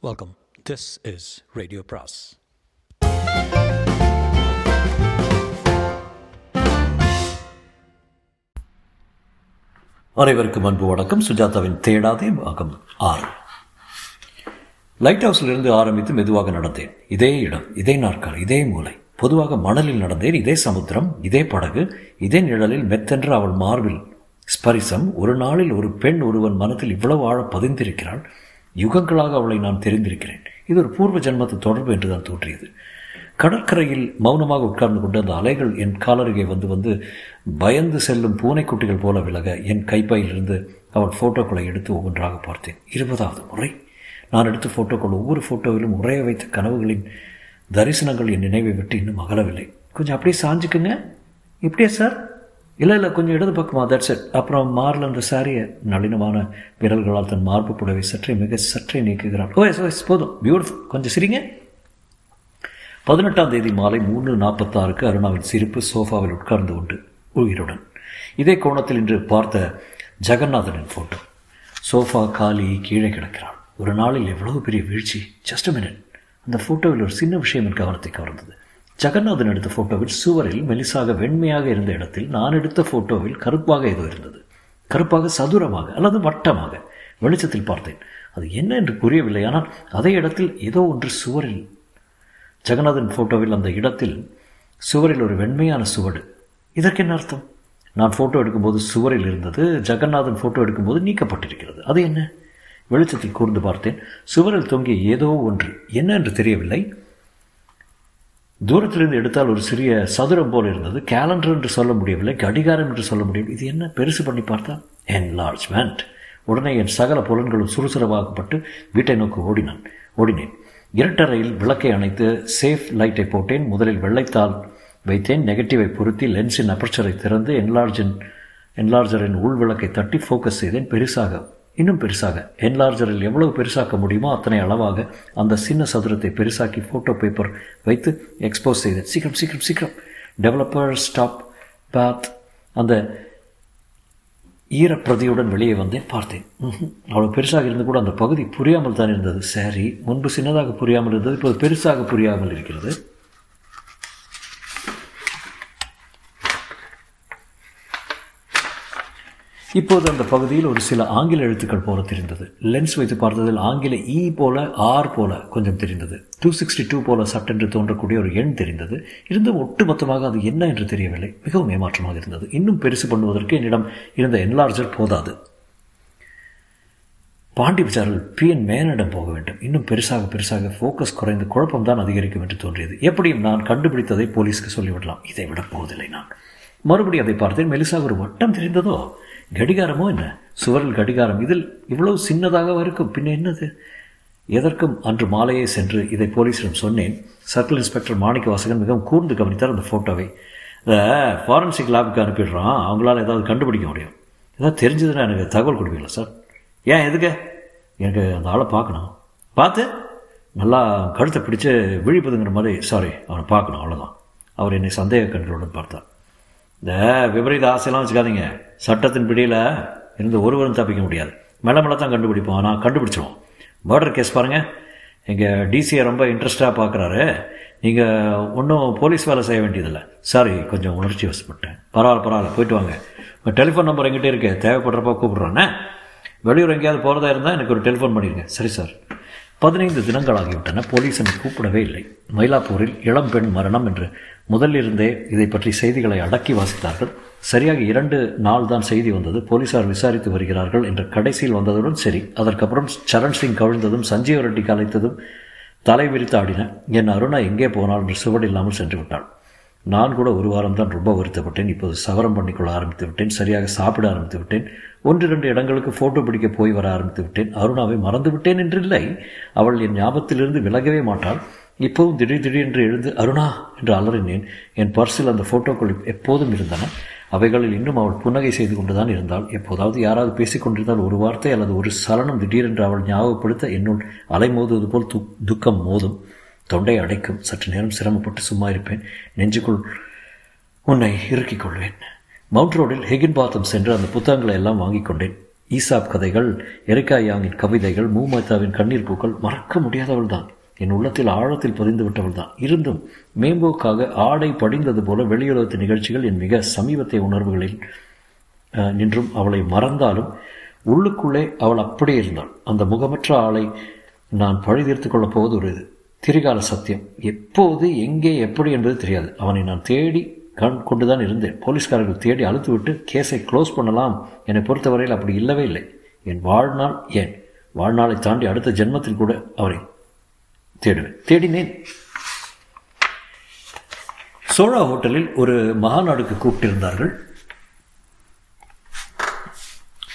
Welcome this is radio பிராஸ் அனைவருக்கும் அன்பு வணக்கம். சுஜாதாவின் தேடாதே பாகம் ஆறு. லைட் ஹவுஸிலிருந்து ஆரம்பித்து மெதுவாக நடந்தேன். இதே இடம் இதே நாற்கால் இதே மூலை. பொதுவாக மணலில் நடந்தேன். இதே சமுத்திரம் இதே படகு இதே நிழலில் மெத்தென்று அவள் மார்பில். ஸ்பரிசம் ஒரு நாளில் ஒரு பெண் ஒருவன் மனத்தில் இவ்வளவு ஆழ பதிந்திருக்கிறாள். யுகங்களாக அவளை நான் தெரிந்திருக்கிறேன். இது ஒரு பூர்வ ஜென்மத்து தொடர்பு என்று தான் தோன்றியது. கடற்கரையில் மௌனமாக உட்கார்ந்து கொண்டு அந்த அலைகள் என் காலருகே வந்து வந்து பயந்து செல்லும் பூனைக்குட்டிகள் போல விலக என் கைப்பையிலிருந்து அவள் ஃபோட்டோக்களை எடுத்து ஒவ்வொன்றாக பார்த்தேன். இருபதாவது முறை. நான் எடுத்த ஃபோட்டோக்கள் ஒவ்வொரு ஃபோட்டோவிலும் உரைய வைத்த கனவுகளின் தரிசனங்கள் என் நினைவை விட்டு இன்னும் அகலவில்லை. கொஞ்சம் அப்படியே சாஞ்சுக்குங்க. இப்படியே சார்? இல்லை இல்லை கொஞ்சம் இடது பக்கமா தட்ஸ் இட் அப்புறம் மார்ல அந்த சாரியை நளினமான விரல்களால் தன் மார்பு புடவை சற்றே மிக சற்றே நீக்குகிறாள் ஓ எஸ் ஓஎஸ் oh, போதும். பியூட்டிஃபுல் கொஞ்சம் சிரிங்க. பதினெட்டாம் தேதி மாலை மூணு நாற்பத்தாறுக்கு அருணாவின் சிரிப்பு சோஃபாவில் உட்கார்ந்து உண்டு உயிருடன். இதே கோணத்தில் இன்று பார்த்த ஜெகநாதனின் ஃபோட்டோ சோஃபா காலி கீழே கிடக்கிறான் ஒரு நாளில் எவ்வளவு பெரிய வீழ்ச்சி. ஜஸ்ட் மினிட் அந்த ஃபோட்டோவில் ஒரு சின்ன விஷயம் என் கவனத்தை கவர்ந்தது. ஜெகநாதன் எடுத்த ஃபோட்டோவில் சுவரில் மெலிசாக வெண்மையாக இருந்த இடத்தில் நான் எடுத்த ஃபோட்டோவில் கருப்பாக ஏதோ இருந்தது. கருப்பாக சதுரமாக அல்லது வட்டமாக. வெளிச்சத்தில் பார்த்தேன். அது என்ன என்று புரியவில்லை. ஆனால் அதே இடத்தில் ஏதோ ஒன்று சுவரில். ஜெகநாதன் ஃபோட்டோவில் அந்த இடத்தில் சுவரில் ஒரு வெண்மையான சுவடு. இதற்கு என்ன அர்த்தம்? நான் ஃபோட்டோ எடுக்கும்போது சுவரில் இருந்தது ஜெகநாதன் ஃபோட்டோ எடுக்கும்போது நீக்கப்பட்டிருக்கிறது. அது என்ன? வெளிச்சத்தில் கூர்ந்து பார்த்தேன். சுவரில் தொங்கிய ஏதோ ஒன்று. என்ன என்று தெரியவில்லை. தூரத்திலிருந்து எடுத்தால் ஒரு சிறிய சதுரம் போல் இருந்தது. கேலண்டர் என்று சொல்ல முடியவில்லை கடிகாரம் என்று சொல்ல முடியும் இது என்ன பெருசு பண்ணி பார்த்தா என்லார்ஜ்மெண்ட் உடனே என் சகல புலன்களும் சுறுசுறுவாக்கப்பட்டு வீட்டை நோக்கி ஓடினான். ஓடினேன். இரட்டறையில் விளக்கை அணைத்து சேஃப் லைட்டை போட்டேன். முதலில் வெள்ளைத்தாள் வைத்தேன். நெகட்டிவை பொருத்தி லென்ஸின் அபர்ச்சரை திறந்து என்லார்ஜின் என்லார்ஜரின் உள் விளக்கை தட்டி ஃபோக்கஸ் செய்தேன். பெருசாக இன்னும் பெருசாக என்லார்ஜரில் எவ்வளவு பெருசாக்க முடியுமோ அத்தனை அளவாக அந்த சின்ன சதுரத்தை பெருசாக்கி ஃபோட்டோ பேப்பர் வைத்து எக்ஸ்போஸ் செய்தேன் சீக்கிரம் சீக்கிரம் சீக்கிரம். டெவலப்பர் ஸ்டாப் பாத் அந்த ஈரப்பிரதியுடன் வெளியே வந்தேன் பார்த்தேன். அவ்வளோ பெருசாக இருந்து கூட அந்த பகுதி புரியாமல் தான் இருந்தது. சரி முன்பு சின்னதாக புரியாமல் இருந்தது இப்போது பெருசாக புரியாமல் இருக்கிறது. இப்போது அந்த பகுதியில் ஒரு சில ஆங்கில எழுத்துக்கள் போல தெரிந்தது. லென்ஸ் வைத்து பார்த்ததில் ஆங்கில இ போல ஆர் போல கொஞ்சம் தெரிந்தது. டூ சிக்ஸ்டி டூ போல சட்டென்று தோன்றக்கூடிய ஒரு எண் தெரிந்தது. இருந்தும் ஒட்டுமொத்தமாக அது என்ன என்று தெரியவில்லை. மிகவும் ஏமாற்றமாக இருந்தது. இன்னும் பெருசு பண்ணுவதற்கு என்னிடம் இருந்த என்லார்ஜர் போதாது. பாண்டி விசாரில் பி என் மேனிடம் போக வேண்டும். இன்னும் பெருசாக பெருசாக ஃபோக்கஸ் குறைந்து குழப்பம்தான் அதிகரிக்கும் என்று தோன்றியது. எப்படியும் நான் கண்டுபிடித்ததை போலீஸ்க்கு சொல்லிவிடலாம். இதை விட போவதில்லை நான். மறுபடியும் அதை பார்த்தேன். மெலிசாக ஒரு வட்டம் தெரிந்ததோ? கடிகாரமோ என்ன? சுவரில் கடிகாரம். இதில் இவ்வளவு சின்னதாக இருக்கும். பின்ன என்னது? எதற்கும் அன்று மாலையே சென்று இதை போலீஸிடம் சொன்னேன். சர்க்கிள் இன்ஸ்பெக்டர் மாணிக்க வாசகன் மிகவும் கூர்ந்து கவனித்தார் அந்த ஃபோட்டோவை இதை ஃபாரன்சிக் லேபுக்கு அனுப்பிடுறான். அவங்களால ஏதாவது கண்டுபிடிக்க முடியும். ஏதாவது தெரிஞ்சதுன்னா எனக்கு தகவல் கொடுப்பீங்களா சார் ஏன் எதுக்கு? எனக்கு அந்த ஆளை பார்க்கணும். பார்த்து? நல்லா கழுத்தை பிடிச்சி விழிப்புதுங்கிற மாதிரி சாரி அவனை பார்க்கணும் அவ்வளோதான் அவர் என்னை சந்தேக கண்களுடன் பார்த்தார். இந்த விபரீத ஆசையெல்லாம் வச்சுக்காதீங்க. சட்டத்தின் பிடியில் இருந்து ஒருவரும் தப்பிக்க முடியாது. மெல்ல மெல்ல தான் கண்டுபிடிப்போம் ஆனால் கண்டுபிடிச்சிருவோம் மர்டர் கேஸ் பாருங்கள் எங்கள் டிசியை ரொம்ப இன்ட்ரெஸ்டாக பார்க்குறாரு நீங்கள் ஒன்றும் போலீஸ் வேலை செய்ய வேண்டியதில்லை. சாரி கொஞ்சம் உணர்ச்சி வசப்பட்டேன். பரவாயில்ல பரவாயில்ல. போயிட்டு வாங்க. உங்கள் டெலிஃபோன் நம்பர் எங்கிட்டே இருக்கு. தேவைப்படுறப்ப கூப்பிட்றானே. வெளியூர் எங்கேயாவது போகிறதா இருந்தால் எனக்கு ஒரு டெலிஃபோன் பண்ணிடுங்க சரி சார் பதினைந்து தினங்கள் ஆகிவிட்டன போலீஸ் என்னை கூப்பிடவே இல்லை. மயிலாப்பூரில் இளம்பெண் மரணம் என்று முதலிருந்தே இதை பற்றி செய்திகளை அடக்கி வாசித்தார்கள். சரியாக இரண்டு நாள் தான் செய்தி வந்தது. போலீசார் விசாரித்து வருகிறார்கள் என்று கடைசியில் வந்ததுடன் சரி அதற்கப்புறம் சரண் சிங் கவிழ்ந்ததும் சஞ்சீவ் ரெட்டி கலைத்ததும் தலை விரித்து ஆடின. என் அருணா எங்கே போனால் என்று சுவடில்லாமல் சென்று விட்டாள் நான் கூட ஒரு வாரம் தான் ரொம்ப வருத்தப்பட்டேன். இப்போது சவரம் பண்ணிக்கொள்ள ஆரம்பித்து விட்டேன். சரியாக சாப்பிட ஆரம்பித்து விட்டேன். ஒன்று ரெண்டு இடங்களுக்கு ஃபோட்டோ பிடிக்க போய் வர ஆரம்பித்து விட்டேன். அருணாவை மறந்து விட்டேன் என்றில்லை. அவள் என் ஞாபகத்திலிருந்து விலகவே மாட்டாள். இப்போவும் திடீர் திடீரென்று எழுந்து அருணா என்று அலறினேன். என் பர்சில் அந்த ஃபோட்டோக்கள் எப்போதும் இருந்தன. அவைகளில் இன்னும் அவள் புன்னகை செய்து கொண்டுதான் இருந்தாள். எப்போதாவது யாராவது பேசிக்கொண்டிருந்தால் ஒரு வார்த்தை அல்லது ஒரு சலனம் திடீரென்று அவள் ஞாபகப்படுத்த என்னுள் அலைமோதுவது போல் து துக்கம் மோதும். தொண்டை அடைக்கும். சற்று நேரம் சிரமப்பட்டு சும்மா இருப்பேன். நெஞ்சுக்குள் உன்னை இறுக்கிக் கொள்வேன். மவுண்ட் ரோடில் ஹெகின் பாத்தம் சென்று அந்த புத்தகங்களை எல்லாம் வாங்கிக் கொண்டேன். ஈசாப் கதைகள் எரிக்கா யாங்கின் கவிதைகள் மூமத்தாவின் கண்ணீர் பூக்கள் மறக்க முடியாதவள் தான் என் உள்ளத்தில் ஆழத்தில் பதிந்து விட்டவள் தான் இருந்தும் மேம்போக்காக ஆடை படிந்தது போல வெளியுலகத்து நிகழ்ச்சிகள் என் மிக சமீபத்திய உணர்வுகளில் நின்றும் அவளை மறந்தாலும் உள்ளுக்குள்ளே அவள் அப்படியே இருந்தாள். அந்த முகமற்ற ஆளை நான் பழி தீர்த்து கொள்ளப் போவது ஒரு திரிகால சத்தியம். எப்போது எங்கே எப்படி என்பது தெரியாது. அவனை நான் தேடி கண் கொண்டுதான் இருந்தேன். போலீஸ்காரர்கள் தேடி அழுத்து விட்டு கேஸை க்ளோஸ் பண்ணலாம். என்னை பொறுத்தவரையில் அப்படி இல்லவே இல்லை. என் வாழ்நாள் ஏன்? வாழ்நாளை தாண்டி அடுத்த ஜென்மத்தில் கூட அவரை தேடுவேன். தேடினேன். சோழா ஹோட்டலில் ஒரு மகாநாடுக்கு கூப்பிட்டிருந்தார்கள்.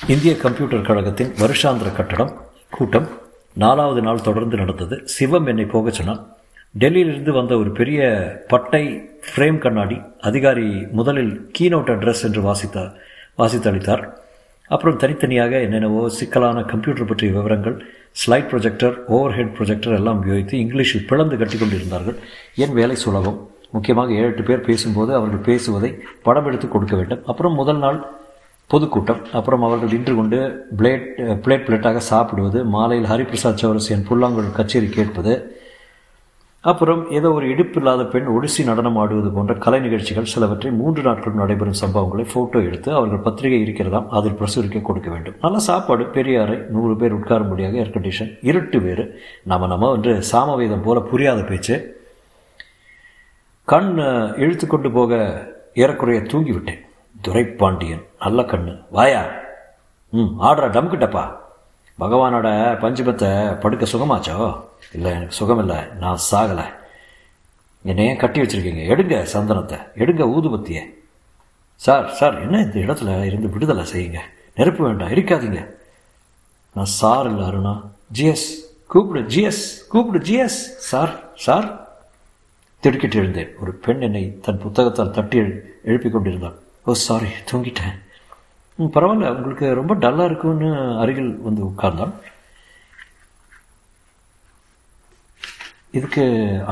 இந்திய கம்ப்யூட்டர் கழகத்தின் வருஷாந்திர கட்டடம் கூட்டம். நாலாவது நாள் தொடர்ந்து நடந்தது. சிவம் என்னை போக சொன்னான். டெல்லியிலிருந்து வந்த ஒரு பெரிய பட்டை ஃப்ரேம் கண்ணாடி அதிகாரி முதலில் கீனோட் அட்ரஸ் என்று வாசித்தார் வாசித்தளித்தார். அப்புறம் தனித்தனியாக என்னென்னவோ சிக்கலான கம்ப்யூட்டர் பற்றிய விவரங்கள் slide projector overhead projector எல்லாம் உபயோகித்து இங்கிலீஷில் பிளந்து கட்டி கொண்டிருந்தார்கள். என் வேலை சுலபம். முக்கியமாக ஏழு எட்டு பேர் பேசும்போது அவர்கள் பேசுவதை படம் எடுத்து கொடுக்க வேண்டும். அப்புறம் முதல் நாள் பொதுக்கூட்டம். அப்புறம் அவர்கள் நின்று கொண்டு பிளேட் பிளேட் பிளேட்டாக சாப்பிடுவது மாலையில் ஹரிபிரசாத் சௌரசியன் புல்லாங்குழல் கச்சேரி கேட்பது அப்புறம் ஏதோ ஒரு இடுப்பு இல்லாத பெண் ஒடிசி நடனம் ஆடுவது போன்ற கலை நிகழ்ச்சிகள் சிலவற்றை மூன்று நாட்கள் நடைபெறும் சம்பவங்களை ஃபோட்டோ எடுத்து அவர்கள் பத்திரிகை இருக்கிறதாம் அதில் பிரசுரிக்க கொடுக்க வேண்டும். நல்ல சாப்பாடு பெரிய அறை நூறு பேர் உட்காரும்படியாக ஏர் கண்டிஷன் இருட்டு வேறு நம்ம நம்ம என்று சாமவேதம் போல புரியாத பேச்சு. கண் இழுத்து கொண்டு போக ஏறக்குறைய தூங்கிவிட்டேன். துரைப்பாண்டியன் நல்ல கண்ணு. வாயா? ம் ஆடுற டம்கிட்டப்பா பகவானோட பஞ்சபத்தை படுக்க சுகமாச்சோ? இல்லை எனக்கு சுகம் இல்லை நான் சாகலை. என்னை ஏன் கட்டி வச்சுருக்கீங்க. எடுங்க சந்தனத்தை. எடுங்க ஊதுபத்தியை. சார் சார் என்ன இந்த இடத்துல இருந்து விடுதலை செய்யுங்க? நெருப்பு வேண்டாம். இருக்காதீங்க. நான் சார் இல்லை அருணா. ஜிஎஸ். கூப்பிடு ஜிஎஸ். கூப்பிடு ஜிஎஸ். Sir sir. திடுக்கிட்டு எழுந்தேன். ஒரு பெண் என்னை தன் புத்தகத்தால் தட்டி எழுப்பி கொண்டிருந்தாள். ஓ சாரி தூங்கிட்டேன். பரவாயில்ல. உங்களுக்கு ரொம்ப டல்லாக இருக்கும்னு அருகில் வந்து உட்கார்ந்தாள் இதுக்கு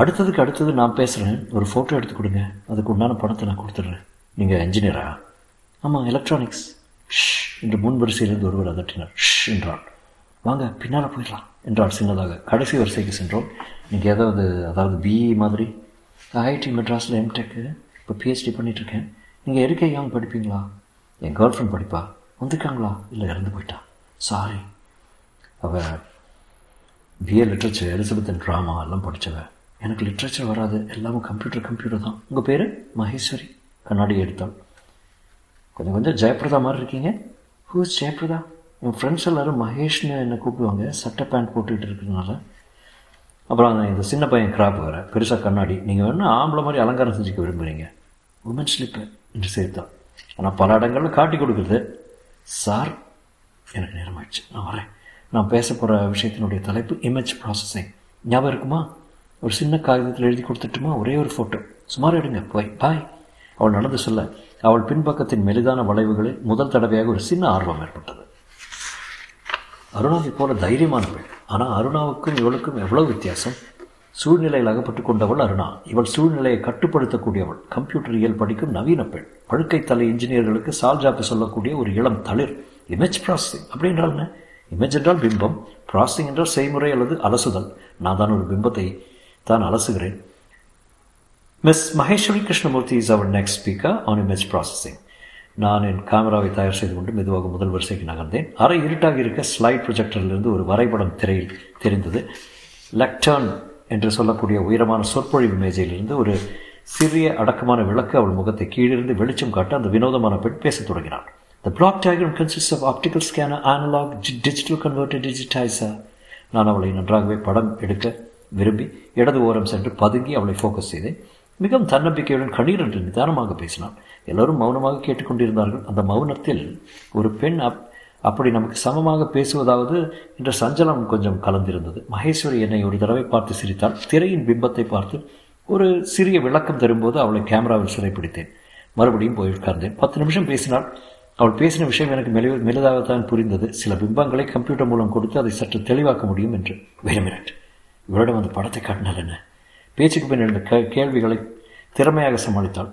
அடுத்ததுக்கு அடுத்தது நான் பேசுகிறேன் ஒரு ஃபோட்டோ எடுத்து கொடுங்க. அதுக்கு உண்டான பணத்தை நான் கொடுத்துட்றேன். நீங்கள் என்ஜினியரா ஆமாம் எலக்ட்ரானிக்ஸ் ஷ் என்று முன் வரிசையிலிருந்து ஒருவர் அதட்டினார். ஷ் என்றான் வாங்க பின்னால் போயிடலாம் என்றால் சின்னதாக. கடைசி வரிசைக்கு சென்றோம். நீங்கள் ஏதாவது அதாவது பிஇ மாதிரி ஐஐடி மெட்ராஸில் எம்டெக்கு இப்போ பிஹெச்டி பண்ணிகிட்ருக்கேன் நீங்கள் எதுக்கே யாங் படிப்பீங்களா? என் கேர்ள் ஃப்ரெண்ட் படிப்பா. வந்திருக்காங்களா? இல்லை இறந்து போயிட்டா. சாரி அவள் BA literature Elizabeth and drama எல்லாம் படித்தவ எனக்கு லிட்ரேச்சர் வராது. எல்லாமே கம்ப்யூட்டர் கம்ப்யூட்டர் தான். உங்கள் பேர்? மகேஸ்வரி. கண்ணாடி எடுத்தாள் கொஞ்சம் கொஞ்சம் ஜெயபிரதா மாதிரி இருக்கீங்க. ஹூஸ் ஜெயபிரதா என் ஃப்ரெண்ட்ஸ் எல்லோரும் மகேஷ்னு என்னை கூப்பிடுவாங்க. சட்டை பேண்ட் போட்டுக்கிட்டு இருக்கிறதுனால. அப்புறம் இந்த சின்ன பையன் கிராப் வேறு. பெருசாக கண்ணாடி. நீங்கள் வேணால் ஆம்பளை மாதிரி அலங்காரம் செஞ்சுக்க விரும்புகிறீங்க உமன் ஸ்லிப்பு என்று சேர்த்தான் ஆனால் பல இடங்களில் காட்டி கொடுக்குறது சார் எனக்கு நேரமாயிடுச்சு. நான் வரேன். நான் பேச போகிற விஷயத்தினுடைய தலைப்பு இமேஜ் ப்ராசஸிங் ஞாபகம் இருக்குமா? ஒரு சின்ன காகிதத்தில் எழுதி கொடுத்துட்டுமா? ஒரே ஒரு ஃபோட்டோ சுமார் எடுங்க. போய். பாய் அவள் நடந்து சொல்ல. அவள் பின்பக்கத்தின் மெலிதான வளைவுகளில் முதல் தடவையாக ஒரு சின்ன ஆர்வம் ஏற்பட்டது. அருணாவை போல தைரியமான பெண். ஆனால் அருணாவுக்கும் இவளுக்கும் எவ்வளவு வித்தியாசம்? சூழ்நிலையில் அகப்பட்டு கொண்டவள் அருணா. இவள் சூழ்நிலையை கட்டுப்படுத்தக்கூடியவள். கம்ப்யூட்டர் இயல் படிக்கும் நவீன பெண். பழுக்கை தலை இன்ஜினியர்களுக்கு சால்ஜாப்பு சொல்லக்கூடிய ஒரு இளம் தளிர். இமேஜ் ப்ராசஸிங் அப்படி என்றால் என்ன? இமேஜ் என்றால் பிம்பம். ப்ராசஸிங் என்றால் செய்முறை அல்லது அலசுதல். நான் தான் ஒரு பிம்பத்தை தான் அலசுகிறேன். Miss Maheswari Krishnamurthy is our next speaker on image processing நான் என் கேமராவை தயார் செய்து கொண்டு மெதுவாக முதல் வரிசைக்கு நகர்ந்தேன். அரை இருட்டாக இருக்க ஸ்லைட் ப்ரொஜெக்டரிலிருந்து ஒரு வரைபடம் திரையில் தெரிந்தது. லெக்டர்ன் என்று சொல்லக்கூடிய உயரமான சொற்பொழிவு மேஜையிலிருந்து ஒரு சிறிய அடக்கமான விளக்கு அவள் முகத்தை கீழிருந்து வெளிச்சம் காட்ட அந்த வினோதமான பெண் பேசத் தொடங்கினாள். The block diagram consists of optical scanner, analog, digital converter, digitizer. நான் அவளை நன்றாகவே படம் எடுக்க விரும்பி இடது ஓரம் சென்று பதுங்கி அவளை ஃபோக்கஸ் செய்தேன். மிகவும் தன்னம்பிக்கையுடன் கணீர் என்று நிதானமாக பேசினாள். எல்லோரும் மௌனமாக கேட்டுக்கொண்டிருந்தார்கள். அந்த மௌனத்தில் ஒரு பெண் அப் அப்படி நமக்கு சமமாக பேசுவதாவது என்ற சஞ்சலம் கொஞ்சம் கலந்திருந்தது. மகேஸ்வரி என்னை ஒரு தடவை பார்த்து சிரித்தாள். திரையின் பிம்பத்தை பார்த்து ஒரு சிறிய விளக்கம் தரும்போது அவளை கேமராவில் சிறைப்பிடித்தேன். மறுபடியும் போய் உட்கார்ந்தேன். பத்து நிமிஷம் பேசினாள். அவள் பேசின விஷயம் எனக்கு மெலி மெலிதாகத்தான் புரிந்தது. சில பிம்பங்களை கம்ப்யூட்டர் மூலம் கொடுத்து அதை சற்று தெளிவாக்க முடியும் என்று. வெரி இவரிடம் அந்த படத்தை காட்டினால் என்ன? பேச்சுக்கு பின் எழுந்த கேள்விகளை திறமையாக சமாளித்தாள்.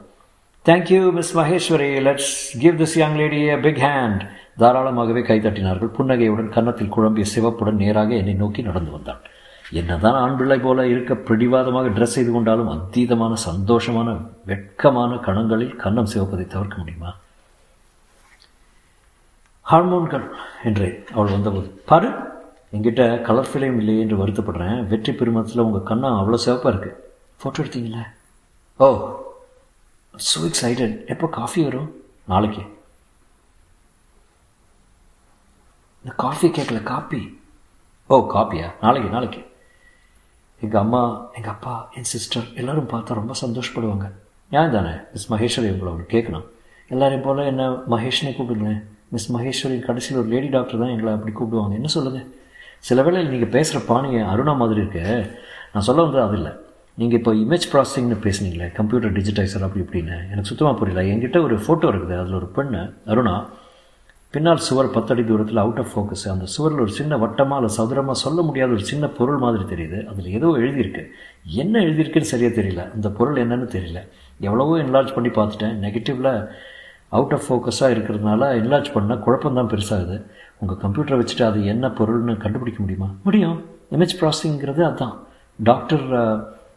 Thank you miss Maheswari let's give this young lady a big hand தாராளமாகவே கைதட்டினார்கள். புன்னகையுடன் கன்னத்தில் குழம்பிய சிவப்புடன் நேராக என்னை நோக்கி நடந்து வந்தான். என்னதான் ஆண் பிள்ளை போல இருக்க பிடிவாதமாக ட்ரெஸ் செய்து கொண்டாலும் அதீதமான சந்தோஷமான வெட்கமான கணங்களில் கன்னம் சிவப்பதை தவிர்க்க முடியுமா? ஹார்மோன்கள் என்றே அவள் வந்தபோது பாரு என்கிட்ட கலர் ஃபிலிம் இல்லையே என்று வருத்தப்படுறேன். வெற்றி பெருமத்தில் உங்கள் கண்ணா அவ்வளோ சிவப்பாக இருக்குது ஃபோட்டோ எடுத்தீங்களே ஓ ஸோ எக்ஸைட்டட் எப்போ காஃபி வரும்? நாளைக்கு. இந்த காஃபி கேட்கல காப்பி ஓ காப்பியா நாளைக்கு நாளைக்கு. எங்கள் அம்மா எங்கள் அப்பா என் சிஸ்டர் எல்லோரும் பார்த்தா ரொம்ப சந்தோஷப்படுவாங்க. ஏன் தானே? மிஸ் மகேஸ்வரி உங்களை அவங்க கேட்கணும் எல்லாரையும் போல் என்ன மகேஷ்னே கூப்பிடுங்களேன். மிஸ் மகேஸ்வரி கடைசியில் ஒரு லேடி டாக்டர் தான் எங்களை அப்படி கூப்பிடுவாங்க. என்ன சொல்லுங்கள் சில வேளையில் நீங்கள் பேசுகிற பாணியை அருணா மாதிரி இருக்கு. நான் சொல்ல வந்து அது இல்லை. நீங்கள் இப்போ இமேஜ் ப்ராசஸிங்னு பேசுனீங்களே கம்ப்யூட்டர் டிஜிட்டைசர் அப்படி இப்படின்னு. எனக்கு சுத்தமாக புரியல. என்கிட்ட ஒரு ஃபோட்டோ இருக்குது. அதில் ஒரு பெண்ணு அருணா. பின்னால் சுவர் பத்தடி தூரத்தில் அவுட் ஆஃப் ஃபோக்கஸ் அந்த சுவரில் ஒரு சின்ன வட்டமாக இல்லை சதுரமாக சொல்ல முடியாத ஒரு சின்ன பொருள் மாதிரி தெரியுது. அதில் ஏதோ எழுதியிருக்கு. என்ன எழுதியிருக்குன்னு சரியாக தெரியல. அந்த பொருள் என்னன்னு தெரியல. எவ்வளவோ என்லார்ஜ் பண்ணி பார்த்துட்டேன். நெகட்டிவில் அவுட் ஆஃப் ஃபோக்கஸாக இருக்கிறதுனால என்லார்ஜ் பண்ணால் குழப்பம்தான் பெருசாகுது. உங்கள் கம்ப்யூட்டரை வச்சுட்டு அது என்ன பொருள்னு கண்டுபிடிக்க முடியுமா? முடியும். இமேஜ் ப்ராசஸிங்கிறது அதுதான் டாக்டர்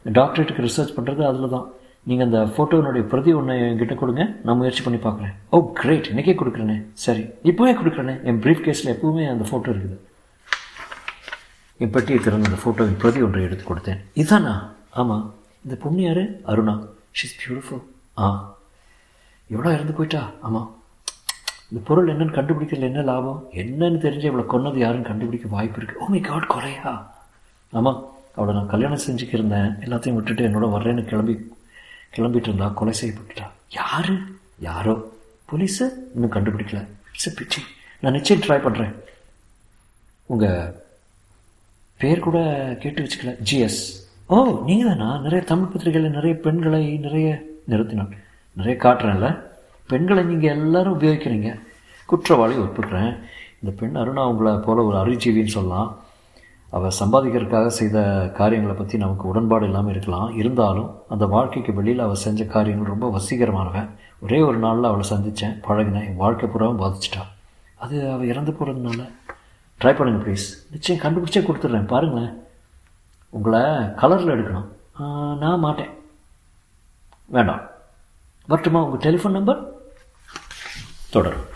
டாக்டரேட்டுக்கு ரிசர்ச் பண்ணுறது அதில் தான் நீங்கள் அந்த ஃபோட்டோனுடைய பிரதி ஒன்று என்கிட்ட கொடுங்க. நான் முயற்சி பண்ணி பார்க்குறேன். ஓ கிரேட் இன்றைக்கே கொடுக்குறேனே. சரி இப்போவே கொடுக்குறேனே. என் ப்ரீஃப் கேஸில் எப்பவுமே அந்த ஃபோட்டோ இருக்குது. என் பெட்டியை திறந்து அந்த ஃபோட்டோவின் பிரதி ஒன்றை எடுத்து கொடுத்தேன். இதானா? ஆமாம் இந்த பொண்ணு யார்? அருணா. ஷிஸ் பியூட்டிஃபுல் ஆ. எவ்வளோ இறந்து போயிட்டா? ஆமாம் இந்த பொருள் என்னன்னு கண்டுபிடிக்கிறதுல என்ன லாபம்? என்னன்னு தெரிஞ்சு இவளை கொன்னது யாருன்னு கண்டுபிடிக்க வாய்ப்பு இருக்குது ஓ oh மை காட் கொலையா? ஆமாம் அவளை நான் கல்யாணம் செஞ்சுக்கிருந்தேன். எல்லாத்தையும் விட்டுட்டு என்னோட வர்றேன்னு கிளம்பி கிளம்பிட்டு இருந்தா கொலை செய்யப்பட்டுட்டா. யாரு? யாரோ? போலீஸு? இன்னும் கண்டுபிடிக்கல. இட்ஸ் பிச்சி. நான் நிச்சயம் ட்ரை பண்ணுறேன் உங்கள் பேர் கூட கேட்டு வச்சுக்கல. ஜிஎஸ் ஓ நீங்கள் தானா நிறைய தமிழ் பத்திரிகையில் நிறைய பெண்களை நிறைய நிறுத்தினான் நிறைய காட்டுறேன்ல. பெண்களை நீங்கள் எல்லாரும் உபயோகிக்கிறீங்க. குற்றவாளி ஒப்புக்கிறேன். இந்த பெண் அருணா உங்களை போல ஒரு அருஜீவின்னு சொல்லலாம். அவள் சம்பாதிக்கிறதுக்காக செய்த காரியங்களை பற்றி நமக்கு உடன்பாடு இல்லாமல் இருக்கலாம். இருந்தாலும் அந்த வாழ்க்கைக்கு வெளியில் அவள் செஞ்ச காரியங்கள் ரொம்ப வசீகரமானவன். ஒரே ஒரு நாளில் அவளை சந்தித்தேன் பழகினேன். என் வாழ்க்கை பூராவும் பாதிச்சிட்டா. அது அவள் இறந்து போகிறதுனால ட்ரை பண்ணுங்கள் ப்ளீஸ் நிச்சயம் கண்டுபிடிச்சே கொடுத்துட்றேன். பாருங்களேன். உங்களை கலரில் எடுக்கணும். நான் மாட்டேன். வேண்டாம். வரட்டுமா? உங்கள் டெலிஃபோன் நம்பர் தொடரும்.